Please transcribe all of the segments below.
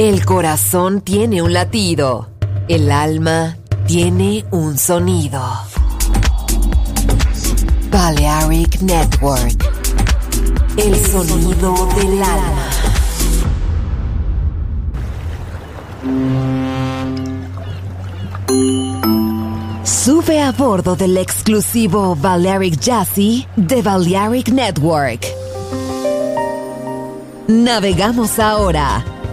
El corazón tiene un latido. El alma tiene un sonido. Balearic Network. El sonido del alma. Sube a bordo del exclusivo Balearic Jazzy de Balearic Network. Navegamos ahora.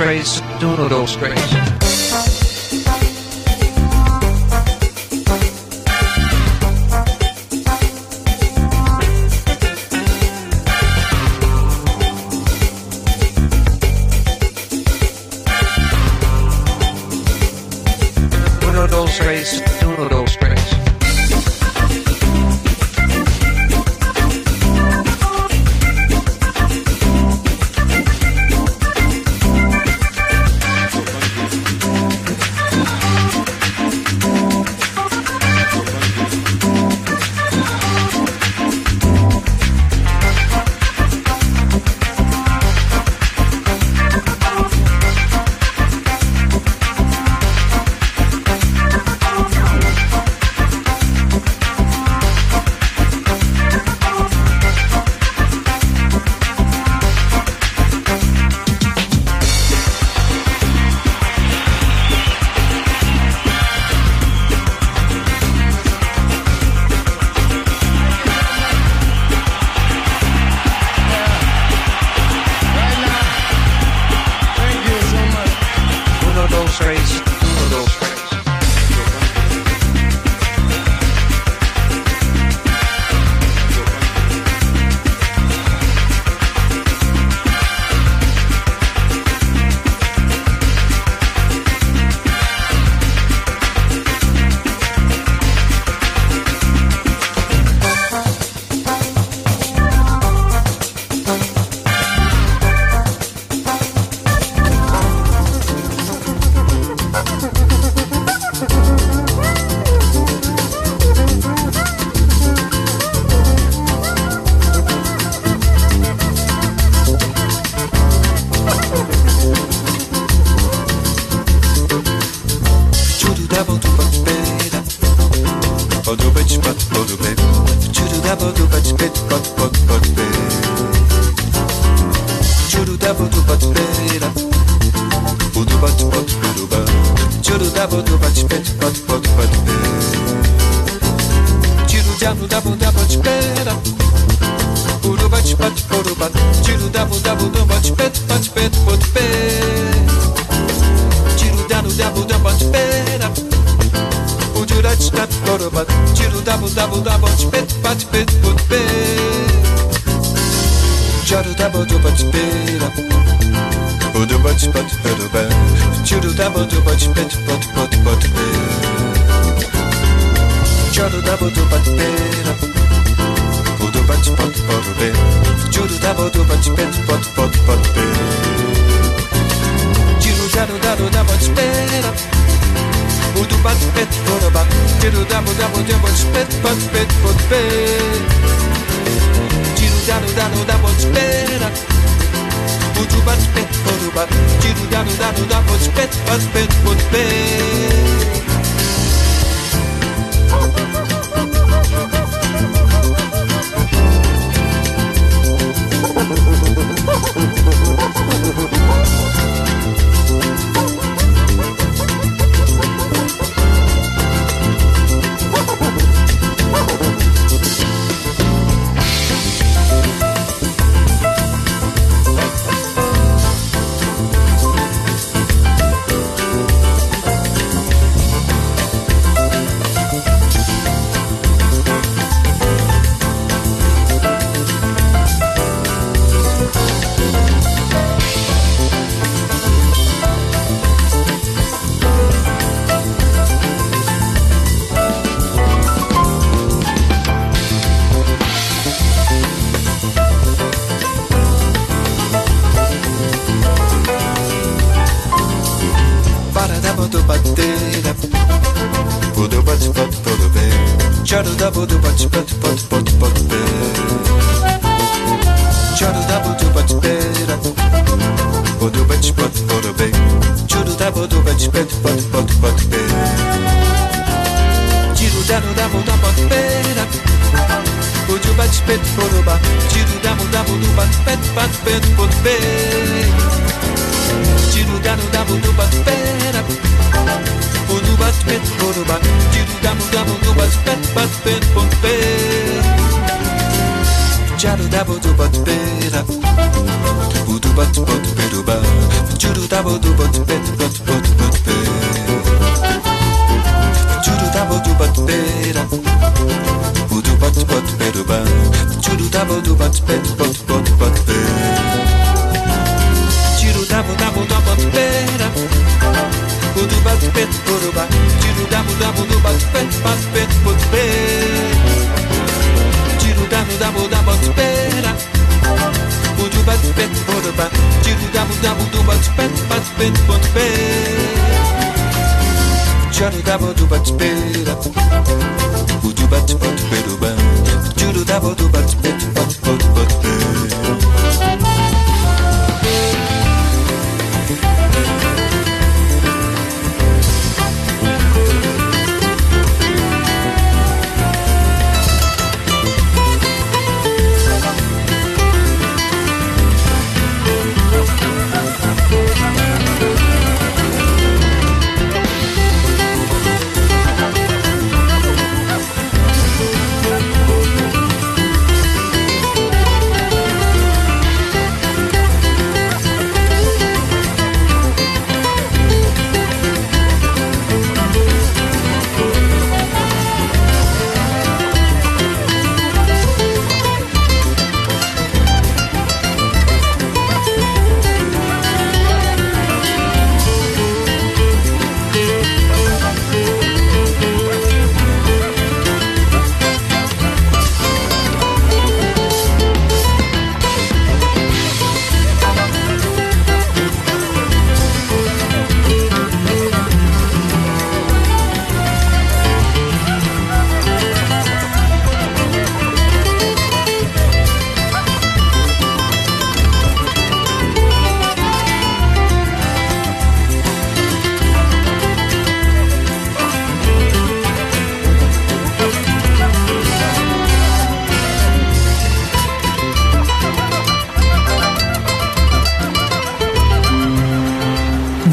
race, doodle Chiru dabu du bat spera. Udu bat pot pot be. Chiru dabu du bat spit pot pot pot be. Chiru dabu dabu dabu spera. Udu bat spit pot ba. Dabu dabu dabu spit pot spit pot be. Chiru dabu dabu dabu spera. Udu bat spit pot ba. Chiru dabu dabu dabu spit pot spit pot be. Para Yoruba, Chidu Damu Damu Duba, Pet Pat Pet Put Be. Chidu Danu Damu Duba, Pet Up. Unuba Pet Yoruba, Chidu Damu Damu Duba, Pet Pat Pet Put Be. Chadu Dabu Duba, Pet Up. Uduba Put Beduba, dá, Dabu Duba, Pet Put Put Put Be. Chidu Dabu Duba, Pet Up. Uduba Put Beduba, Tiro da bodo bat pet pot pot pot be Tiro da bodo da bodo bat bera Bodo bat pet bodo ba Tiro bodo da bodo bat pet pat pet pot be Tiro da bodo da bodo bat bera Bodo bat pet bodo ba Tiro bodo da bodo bat pet pat pet pot be Tiro da bodo bat bera Bodo bat pot bedo ba Tiro da bodo bat pet pot pot pot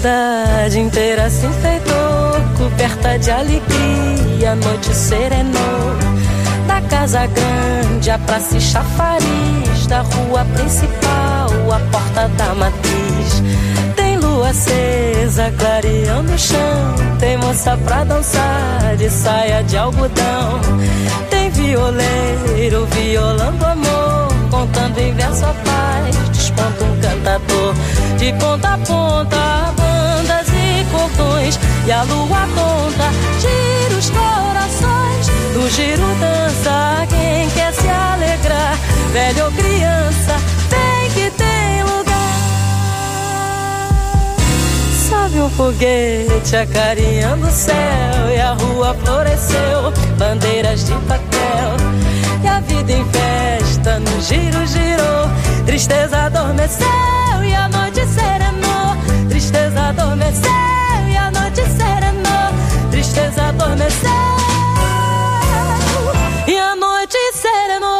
Cidade inteira se enfeitou, coberta de alegria, a noite serenou. Da casa grande, a praça e chafariz, da rua principal, a porta da matriz. Tem lua acesa, clareando o chão, tem moça pra dançar de saia de algodão. Tem violeiro violando amor, contando em verso a paz, desponta um cantador. De ponta a ponta, e a lua conta, gira os corações. Do giro dança quem quer se alegrar, velho ou criança, tem que tem lugar. Sobe um foguete acarinhando o céu e a rua floresceu, bandeiras de papel. E a vida em festa no giro girou, tristeza adormeceu e a noite serenou. Tristeza adormeceu noite serenou. Tristeza adormeceu e a noite serenou.